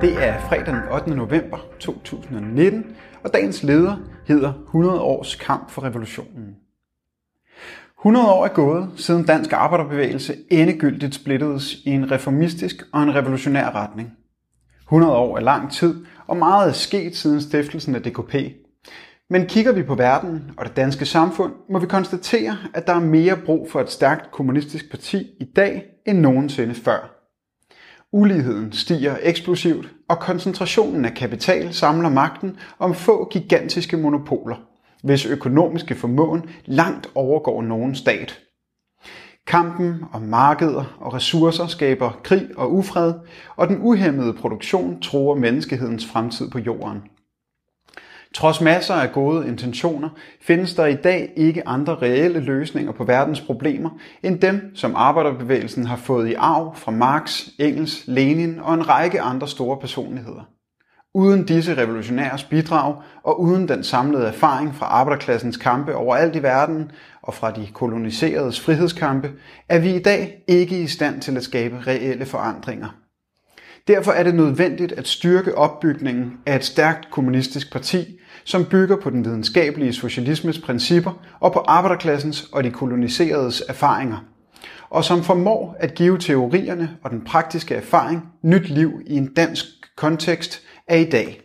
Det er fredag den 8. november 2019, og dagens leder hedder 100 års kamp for revolutionen. 100 år er gået, siden dansk arbejderbevægelse endegyldigt splittedes i en reformistisk og en revolutionær retning. 100 år er lang tid, og meget er sket siden stiftelsen af DKP. Men kigger vi på verden og det danske samfund, må vi konstatere, at der er mere brug for et stærkt kommunistisk parti i dag end nogensinde før. Uligheden stiger eksplosivt, og koncentrationen af kapital samler magten om få gigantiske monopoler, hvis økonomiske formåen langt overgår nogen stat. Kampen om markeder og ressourcer skaber krig og ufred, og den uhemmede produktion tror menneskehedens fremtid på jorden. Trods masser af gode intentioner findes der i dag ikke andre reelle løsninger på verdens problemer end dem, som arbejderbevægelsen har fået i arv fra Marx, Engels, Lenin og en række andre store personligheder. Uden disse revolutionæres bidrag og uden den samlede erfaring fra arbejderklassens kampe overalt i verden og fra de koloniseredes frihedskampe, er vi i dag ikke i stand til at skabe reelle forandringer. Derfor er det nødvendigt at styrke opbygningen af et stærkt kommunistisk parti, som bygger på den videnskabelige socialismes principper og på arbejderklassens og de koloniseredes erfaringer, og som formår at give teorierne og den praktiske erfaring nyt liv i en dansk kontekst af i dag.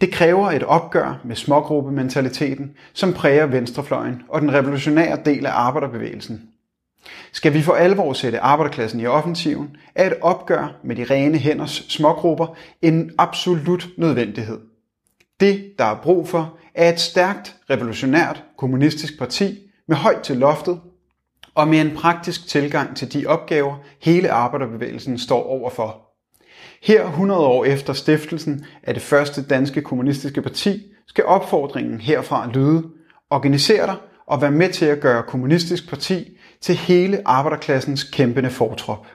Det kræver et opgør med smågruppementaliteten, som præger venstrefløjen og den revolutionære del af arbejderbevægelsen. Skal vi for alvor sætte arbejderklassen i offensiven, er et opgør med de rene hænders smågrupper en absolut nødvendighed. Det, der er brug for, er et stærkt, revolutionært, kommunistisk parti med højt til loftet og med en praktisk tilgang til de opgaver, hele arbejderbevægelsen står overfor. Her 100 år efter stiftelsen af det første danske kommunistiske parti, skal opfordringen herfra lyde, organiser dig og vær med til at gøre Kommunistisk Parti til hele arbejderklassens kæmpende fortrop.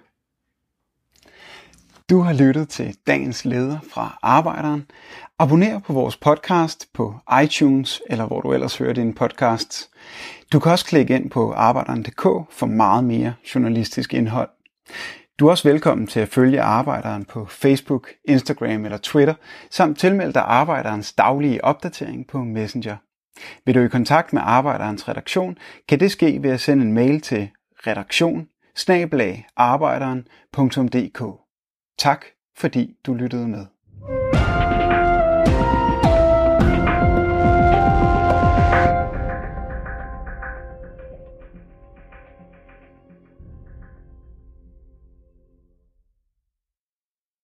Du har lyttet til dagens leder fra Arbejderen. Abonner på vores podcast på iTunes eller hvor du ellers hører dine podcasts. Du kan også klikke ind på arbejderen.dk for meget mere journalistisk indhold. Du er også velkommen til at følge Arbejderen på Facebook, Instagram eller Twitter, samt tilmelde dig Arbejderens daglige opdatering på Messenger. Vil du i kontakt med Arbejderens redaktion, kan det ske ved at sende en mail til redaktion Tak fordi du lyttede med.